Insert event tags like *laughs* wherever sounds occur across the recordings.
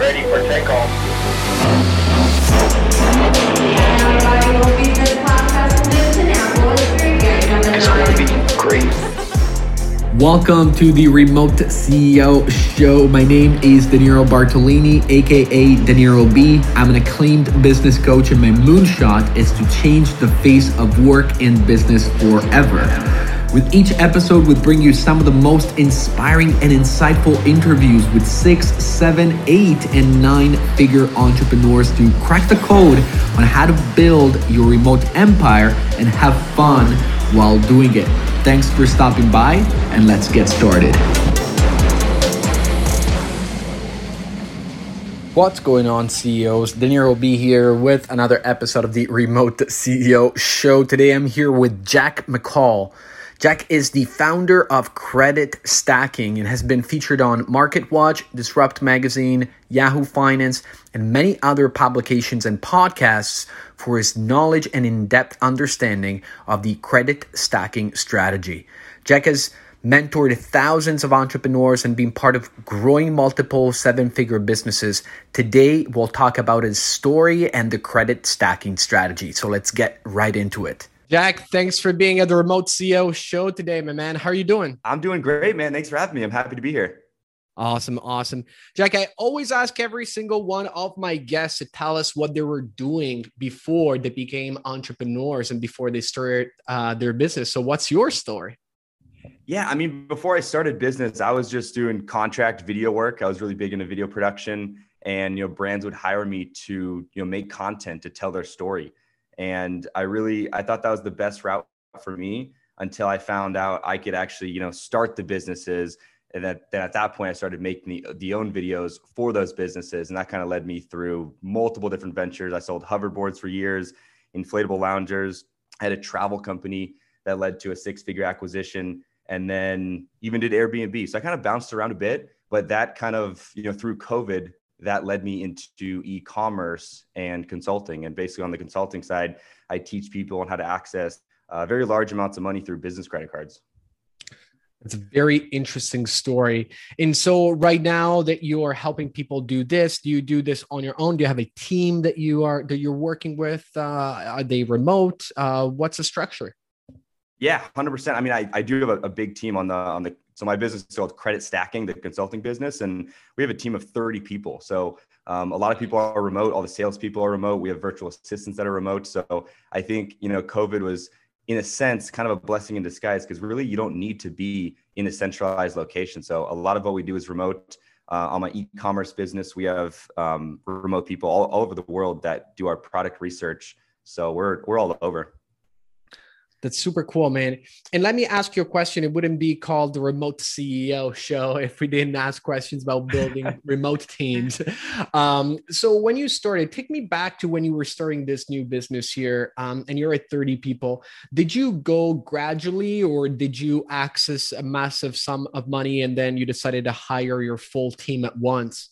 ready for takeoff. Great. Welcome to the Remote CEO Show. My name is Danilo Bartolini, aka Danilo B. I'm an acclaimed business coach, and my moonshot is to change the face of work and business forever. With each episode, we bring you some of the most inspiring and insightful interviews with six, seven, eight, and nine figure entrepreneurs to crack the code on how to build your remote empire and have fun while doing it. Thanks for stopping by, and let's get started. What's going on, CEOs? Danilo B here with another episode of the Remote CEO Show. Today, I'm here with Jack McColl. Jack is the founder of Credit Stacking and has been featured on MarketWatch, Disrupt Magazine, Yahoo Finance, and many other publications and podcasts for his knowledge and in depth understanding of the credit stacking strategy. Jack has mentored thousands of entrepreneurs and been part of growing multiple seven figure businesses. Today, we'll talk about his story and the credit stacking strategy. So let's get right into it. Jack, thanks for being at the Remote CEO show today, my man. How are you doing? I'm doing great, man. Thanks for having me. I'm happy to be here. Awesome, awesome. Jack, I always ask every single one of my guests to tell us what they were doing before they became entrepreneurs and before they started uh, their business. So, what's your story? Yeah, I mean, before I started business, I was just doing contract video work. I was really big into video production, and you know, brands would hire me to you know make content to tell their story. And I really, I thought that was the best route for me until I found out I could actually, you know, start the businesses. And that, then at that point, I started making the, the own videos for those businesses. And that kind of led me through multiple different ventures. I sold hoverboards for years, inflatable loungers. I had a travel company that led to a six figure acquisition and then even did Airbnb. So I kind of bounced around a bit, but that kind of, you know, through COVID, that led me into e-commerce and consulting. And basically on the consulting side, I teach people on how to access uh, very large amounts of money through business credit cards. It's a very interesting story. And so, right now that you are helping people do this, do you do this on your own? Do you have a team that you are that you're working with? Uh, are they remote? Uh, what's the structure? Yeah, hundred percent. I mean, I, I do have a, a, big team on the on the so my business is called Credit Stacking, the consulting business, and we have a team of 30 people. So um, a lot of people are remote. All the salespeople are remote. We have virtual assistants that are remote. So I think you know COVID was in a sense kind of a blessing in disguise because really you don't need to be in a centralized location. So a lot of what we do is remote. Uh, on my e-commerce business, we have um, remote people all, all over the world that do our product research. So we're we're all over. That's super cool, man. And let me ask you a question. It wouldn't be called the remote CEO show *laughs* if we didn't ask questions about building *laughs* remote teams. Um, so when you started, take me back to when you were starting this new business here, um, and you're at 30 people. Did you go gradually, or did you access a massive sum of money and then you decided to hire your full team at once?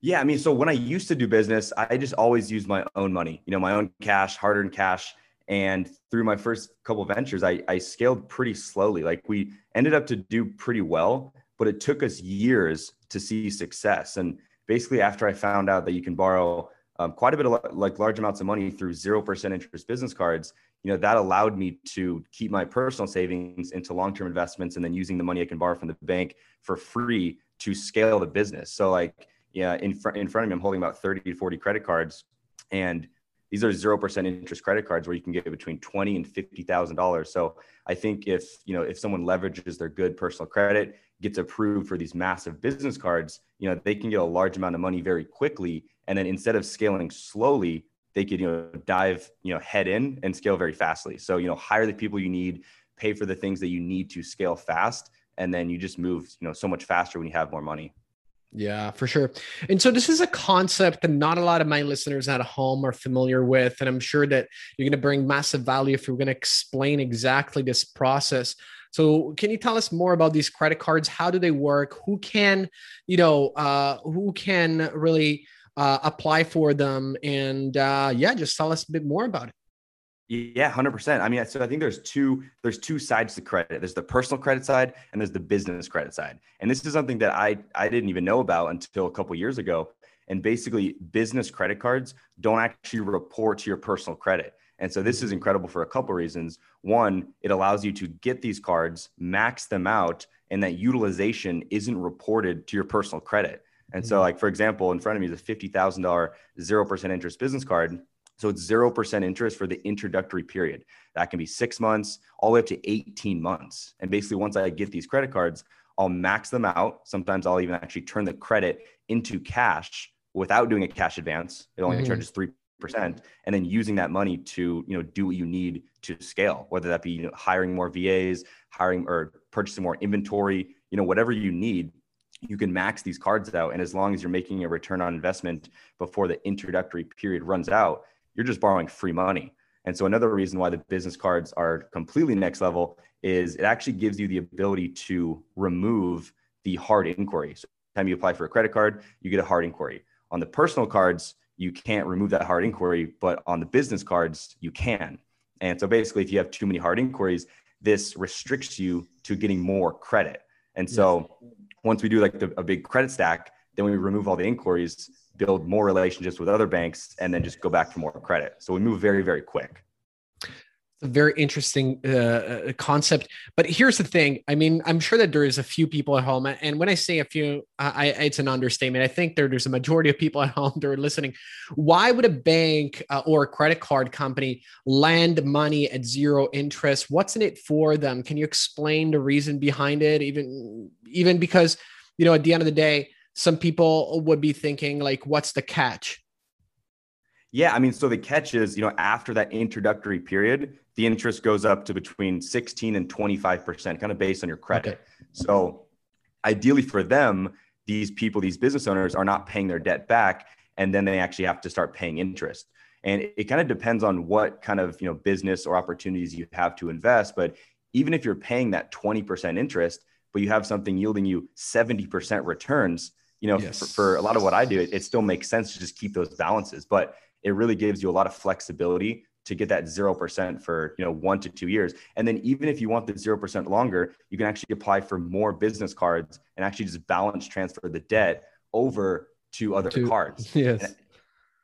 Yeah, I mean, so when I used to do business, I just always used my own money, you know, my own cash, hard-earned cash and through my first couple ventures, I, I scaled pretty slowly. Like we ended up to do pretty well, but it took us years to see success. And basically, after I found out that you can borrow um, quite a bit of like large amounts of money through 0% interest business cards, you know, that allowed me to keep my personal savings into long-term investments and then using the money I can borrow from the bank for free to scale the business. So like, yeah, in front, in front of me, I'm holding about 30 to 40 credit cards and these are 0% interest credit cards where you can get between 20 and $50,000. So I think if, you know, if someone leverages their good personal credit, gets approved for these massive business cards, you know, they can get a large amount of money very quickly. And then instead of scaling slowly, they could, you know, dive, you know, head in and scale very fastly. So, you know, hire the people you need, pay for the things that you need to scale fast. And then you just move, you know, so much faster when you have more money. Yeah, for sure. And so this is a concept that not a lot of my listeners at home are familiar with. And I'm sure that you're going to bring massive value if you're going to explain exactly this process. So can you tell us more about these credit cards? How do they work? Who can, you know, uh, who can really uh, apply for them? And uh, yeah, just tell us a bit more about it. Yeah, hundred percent. I mean, so I think there's two there's two sides to credit. There's the personal credit side and there's the business credit side. And this is something that I I didn't even know about until a couple years ago. And basically, business credit cards don't actually report to your personal credit. And so this is incredible for a couple reasons. One, it allows you to get these cards, max them out, and that utilization isn't reported to your personal credit. And so, mm-hmm. like for example, in front of me is a fifty thousand dollar zero percent interest business card so it's 0% interest for the introductory period. That can be six months, all the way up to 18 months. And basically, once I get these credit cards, I'll max them out. Sometimes I'll even actually turn the credit into cash without doing a cash advance. It only mm. charges 3%. And then using that money to, you know, do what you need to scale, whether that be you know, hiring more VAs, hiring or purchasing more inventory, you know, whatever you need, you can max these cards out. And as long as you're making a return on investment before the introductory period runs out, you're just borrowing free money. And so another reason why the business cards are completely next level is it actually gives you the ability to remove the hard inquiry. So time you apply for a credit card, you get a hard inquiry. On the personal cards, you can't remove that hard inquiry, but on the business cards, you can. And so basically, if you have too many hard inquiries, this restricts you to getting more credit. And so once we do like the, a big credit stack, then we remove all the inquiries build more relationships with other banks, and then just go back for more credit. So we move very, very quick. It's a very interesting uh, uh, concept. But here's the thing. I mean, I'm sure that there is a few people at home, and when I say a few, I, it's an understatement. I think there, there's a majority of people at home that are listening. Why would a bank uh, or a credit card company lend money at zero interest? What's in it for them? Can you explain the reason behind it? Even, even because you know, at the end of the day, some people would be thinking like what's the catch? Yeah i mean so the catch is you know after that introductory period the interest goes up to between 16 and 25% kind of based on your credit. Okay. so ideally for them these people these business owners are not paying their debt back and then they actually have to start paying interest. And it, it kind of depends on what kind of you know business or opportunities you have to invest but even if you're paying that 20% interest but you have something yielding you 70% returns you know, yes. for, for, a lot of what I do, it, it still makes sense to just keep those balances, but it really gives you a lot of flexibility to get that 0% for, you know, one to two years. And then even if you want the 0% longer, you can actually apply for more business cards and actually just balance transfer the debt over to other to, cards. *laughs* Yes. And,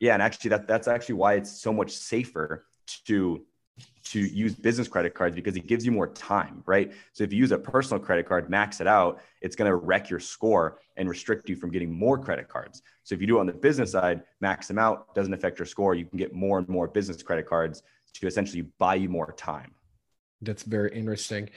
yeah. And actually that, that's actually why it's so much safer to to use business credit cards because it gives you more time, right? So if you use a personal credit card, max it out, it's going to wreck your score and restrict you from getting more credit cards. So if you do it on the business side, max them out, doesn't affect your score. You can get more and more business credit cards to essentially buy you more time. That's very interesting.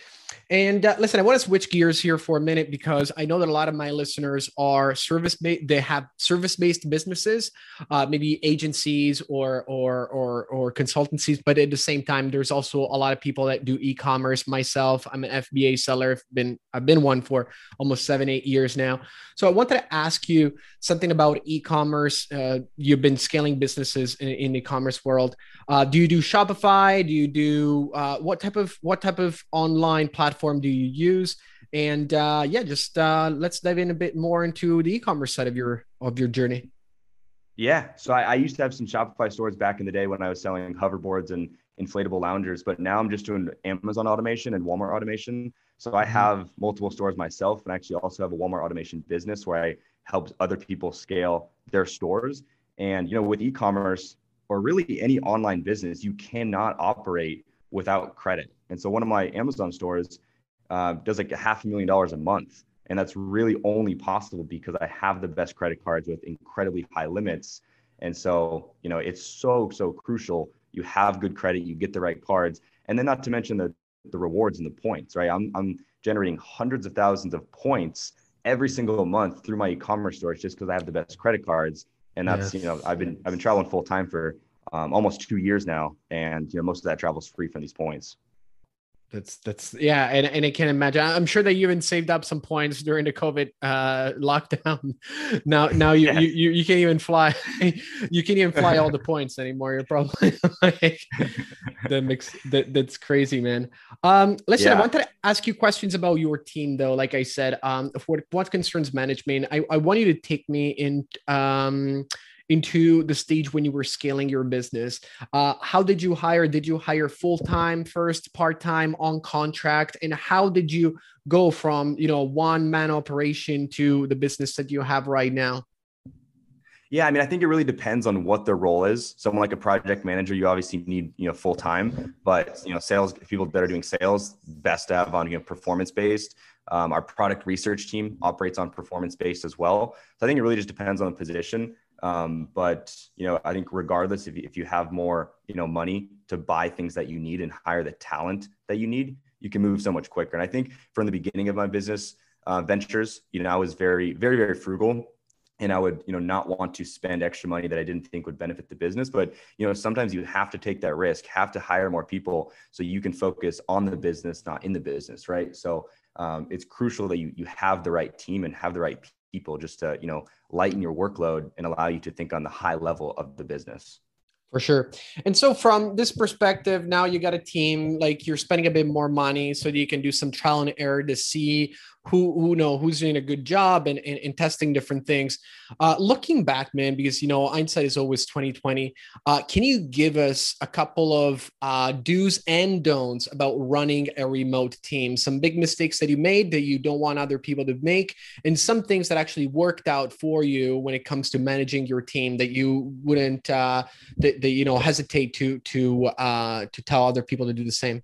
And uh, listen, I want to switch gears here for a minute because I know that a lot of my listeners are service based. They have service based businesses, uh, maybe agencies or or or or consultancies. But at the same time, there's also a lot of people that do e-commerce. Myself, I'm an FBA seller. I've been I've been one for almost seven eight years now. So I wanted to ask you something about e-commerce. Uh, you've been scaling businesses in, in the e-commerce world. Uh, do you do Shopify? Do you do uh, what type of what type of online platform do you use? And uh, yeah, just uh, let's dive in a bit more into the e-commerce side of your of your journey. Yeah, so I, I used to have some Shopify stores back in the day when I was selling hoverboards and inflatable loungers, but now I'm just doing Amazon automation and Walmart automation. So I mm-hmm. have multiple stores myself, and actually also have a Walmart automation business where I help other people scale their stores. And you know, with e-commerce or really any online business, you cannot operate without credit. And so one of my Amazon stores uh, does like a half a million dollars a month. And that's really only possible because I have the best credit cards with incredibly high limits. And so, you know, it's so, so crucial. You have good credit, you get the right cards. And then not to mention the, the rewards and the points, right? I'm, I'm generating hundreds of thousands of points every single month through my e-commerce stores just because I have the best credit cards. And that's, yes. you know, I've been, I've been traveling full time for um, almost two years now. And, you know, most of that travel is free from these points. That's that's yeah, and, and I can imagine. I'm sure that you even saved up some points during the COVID uh, *laughs* lockdown. Now now you, yeah. you, you you can't even fly. *laughs* you can't even fly all the points anymore. You're probably *laughs* like that makes that that's crazy, man. Um, listen, yeah. I wanted to ask you questions about your team though. Like I said, um, for what concerns management, I, I want you to take me in um into the stage when you were scaling your business. Uh, how did you hire? Did you hire full time first, part time, on contract, and how did you go from you know one man operation to the business that you have right now? Yeah, I mean, I think it really depends on what their role is. Someone like a project manager, you obviously need you know full time, but you know, sales people that are doing sales best have on you know performance based. Um, our product research team operates on performance based as well. So I think it really just depends on the position. Um, but you know, I think regardless if you, if you have more you know money to buy things that you need and hire the talent that you need, you can move so much quicker. And I think from the beginning of my business uh, ventures, you know, I was very very very frugal and I would, you know, not want to spend extra money that I didn't think would benefit the business. But you know, sometimes you have to take that risk, have to hire more people so you can focus on the business, not in the business, right? So um, it's crucial that you you have the right team and have the right people just to you know lighten your workload and allow you to think on the high level of the business. For sure. And so, from this perspective, now you got a team, like you're spending a bit more money so that you can do some trial and error to see who who know who's doing a good job and, and, and testing different things. Uh, looking back, man, because you know hindsight is always 2020. Uh, can you give us a couple of uh, do's and don'ts about running a remote team? Some big mistakes that you made that you don't want other people to make, and some things that actually worked out for you when it comes to managing your team that you wouldn't uh, that, that you know hesitate to to uh, to tell other people to do the same.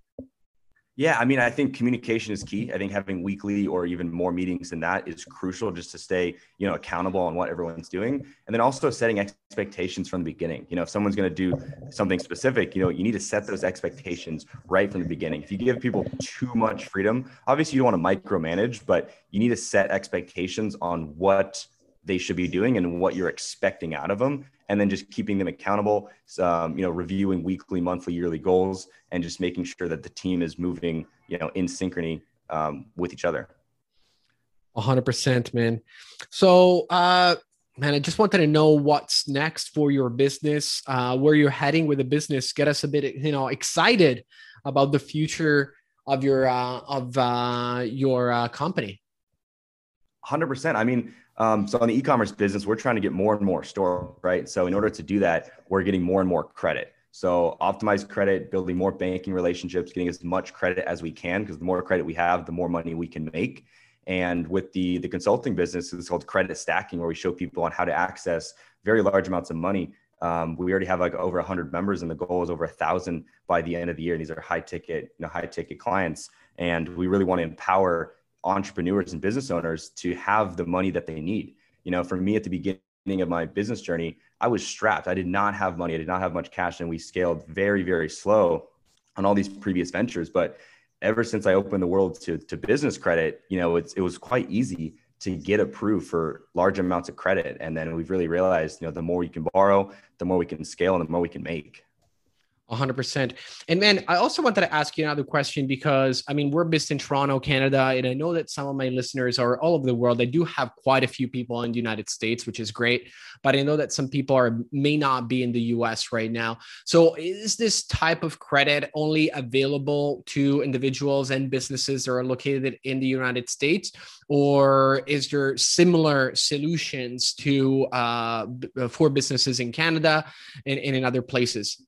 Yeah, I mean, I think communication is key. I think having weekly or even more meetings than that is crucial just to stay, you know, accountable on what everyone's doing. And then also setting expectations from the beginning. You know, if someone's going to do something specific, you know, you need to set those expectations right from the beginning. If you give people too much freedom, obviously you don't want to micromanage, but you need to set expectations on what they should be doing and what you're expecting out of them and then just keeping them accountable um, you know reviewing weekly monthly yearly goals and just making sure that the team is moving you know in synchrony um, with each other. 100% man. So uh man i just wanted to know what's next for your business uh where you're heading with the business. Get us a bit you know excited about the future of your uh of uh your uh company. 100% i mean um, so on the e-commerce business, we're trying to get more and more store, right? So in order to do that, we're getting more and more credit. So optimize credit, building more banking relationships, getting as much credit as we can, because the more credit we have, the more money we can make. And with the the consulting business, it's called credit stacking, where we show people on how to access very large amounts of money. Um, we already have like over 100 members, and the goal is over a thousand by the end of the year. And these are high ticket, you know, high ticket clients, and we really want to empower entrepreneurs and business owners to have the money that they need. You know, for me at the beginning of my business journey, I was strapped. I did not have money. I did not have much cash, and we scaled very, very slow on all these previous ventures. But ever since I opened the world to, to business credit, you know, it's, it was quite easy to get approved for large amounts of credit. And then we've really realized, you know, the more you can borrow, the more we can scale and the more we can make. 100%. And man, I also wanted to ask you another question because I mean, we're based in Toronto, Canada, and I know that some of my listeners are all over the world. I do have quite a few people in the United States, which is great, but I know that some people are may not be in the US right now. So, is this type of credit only available to individuals and businesses that are located in the United States? Or is there similar solutions to uh, for businesses in Canada and, and in other places?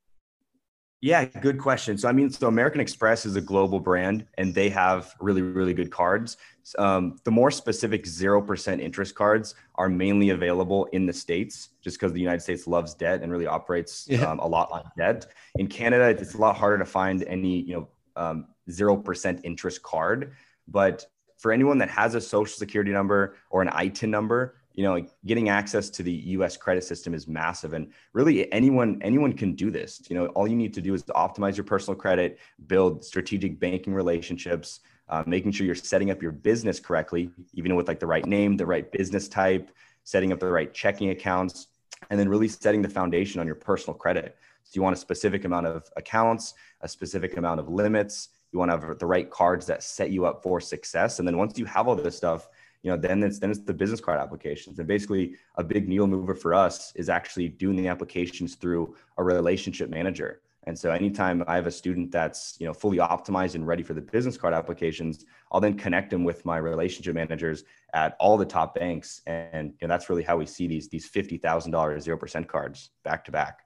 Yeah, good question. So, I mean, so American Express is a global brand and they have really, really good cards. Um, the more specific 0% interest cards are mainly available in the States just because the United States loves debt and really operates yeah. um, a lot on debt. In Canada, it's a lot harder to find any, you know, um, 0% interest card. But for anyone that has a social security number or an ITIN number, you know getting access to the us credit system is massive and really anyone anyone can do this. You know all you need to do is to optimize your personal credit build strategic banking relationships uh, making sure you're setting up your business correctly even with like the right name the right business type setting up the right checking accounts and then really setting the foundation on your personal credit. So you want a specific amount of accounts a specific amount of limits you want to have the right cards that set you up for success and then once you have all this stuff you know, then it's then it's the business card applications. And basically, a big needle mover for us is actually doing the applications through a relationship manager. And so anytime I have a student that's, you know, fully optimized and ready for the business card applications, I'll then connect them with my relationship managers at all the top banks. And you know, that's really how we see these these $50,000 0% cards back to back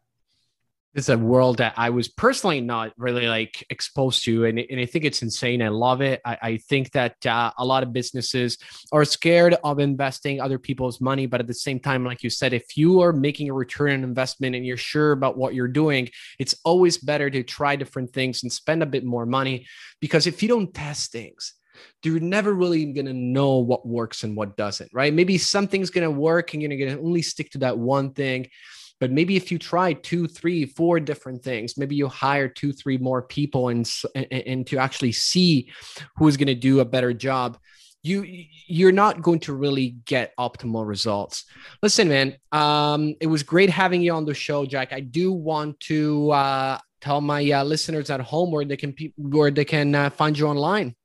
it's a world that I was personally not really like exposed to, and, and I think it's insane. I love it. I, I think that uh, a lot of businesses are scared of investing other people's money, but at the same time, like you said, if you are making a return on investment and you're sure about what you're doing, it's always better to try different things and spend a bit more money because if you don't test things, you're never really going to know what works and what doesn't, right? Maybe something's going to work and you're going to only stick to that one thing but maybe if you try two, three, four different things, maybe you hire two, three more people and, and, to actually see who's going to do a better job, you you're not going to really get optimal results. Listen, man, um, it was great having you on the show, Jack. I do want to uh, tell my uh, listeners at home where they can where they can uh, find you online.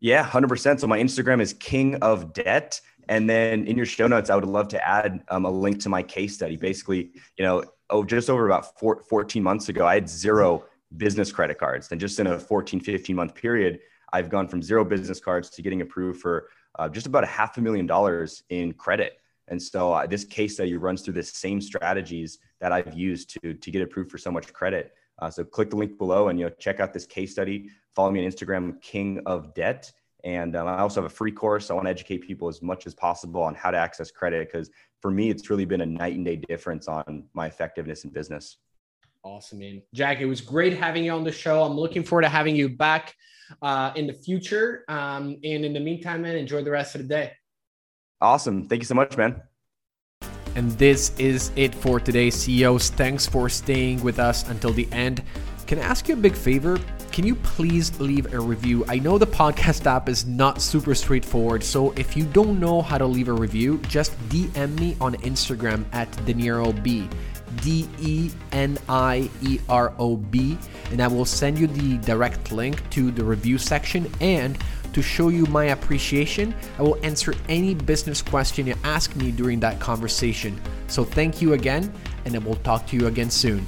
Yeah, hundred percent. So my Instagram is King of Debt. And then in your show notes, I would love to add um, a link to my case study. Basically, you know, oh, just over about four, 14 months ago, I had zero business credit cards. And just in a 14, 15 month period, I've gone from zero business cards to getting approved for uh, just about a half a million dollars in credit. And so uh, this case study runs through the same strategies that I've used to, to get approved for so much credit. Uh, so click the link below and you know check out this case study. Follow me on Instagram, King of Debt, and um, I also have a free course. I want to educate people as much as possible on how to access credit because for me, it's really been a night and day difference on my effectiveness in business. Awesome, man. Jack, it was great having you on the show. I'm looking forward to having you back uh, in the future. Um, and in the meantime, man, enjoy the rest of the day. Awesome. Thank you so much, man. And this is it for today, CEOs. Thanks for staying with us until the end. Can I ask you a big favor? Can you please leave a review? I know the podcast app is not super straightforward, so if you don't know how to leave a review, just DM me on Instagram at DenieroB. D E N I E R O B, and I will send you the direct link to the review section. And to show you my appreciation, I will answer any business question you ask me during that conversation. So thank you again, and I will talk to you again soon.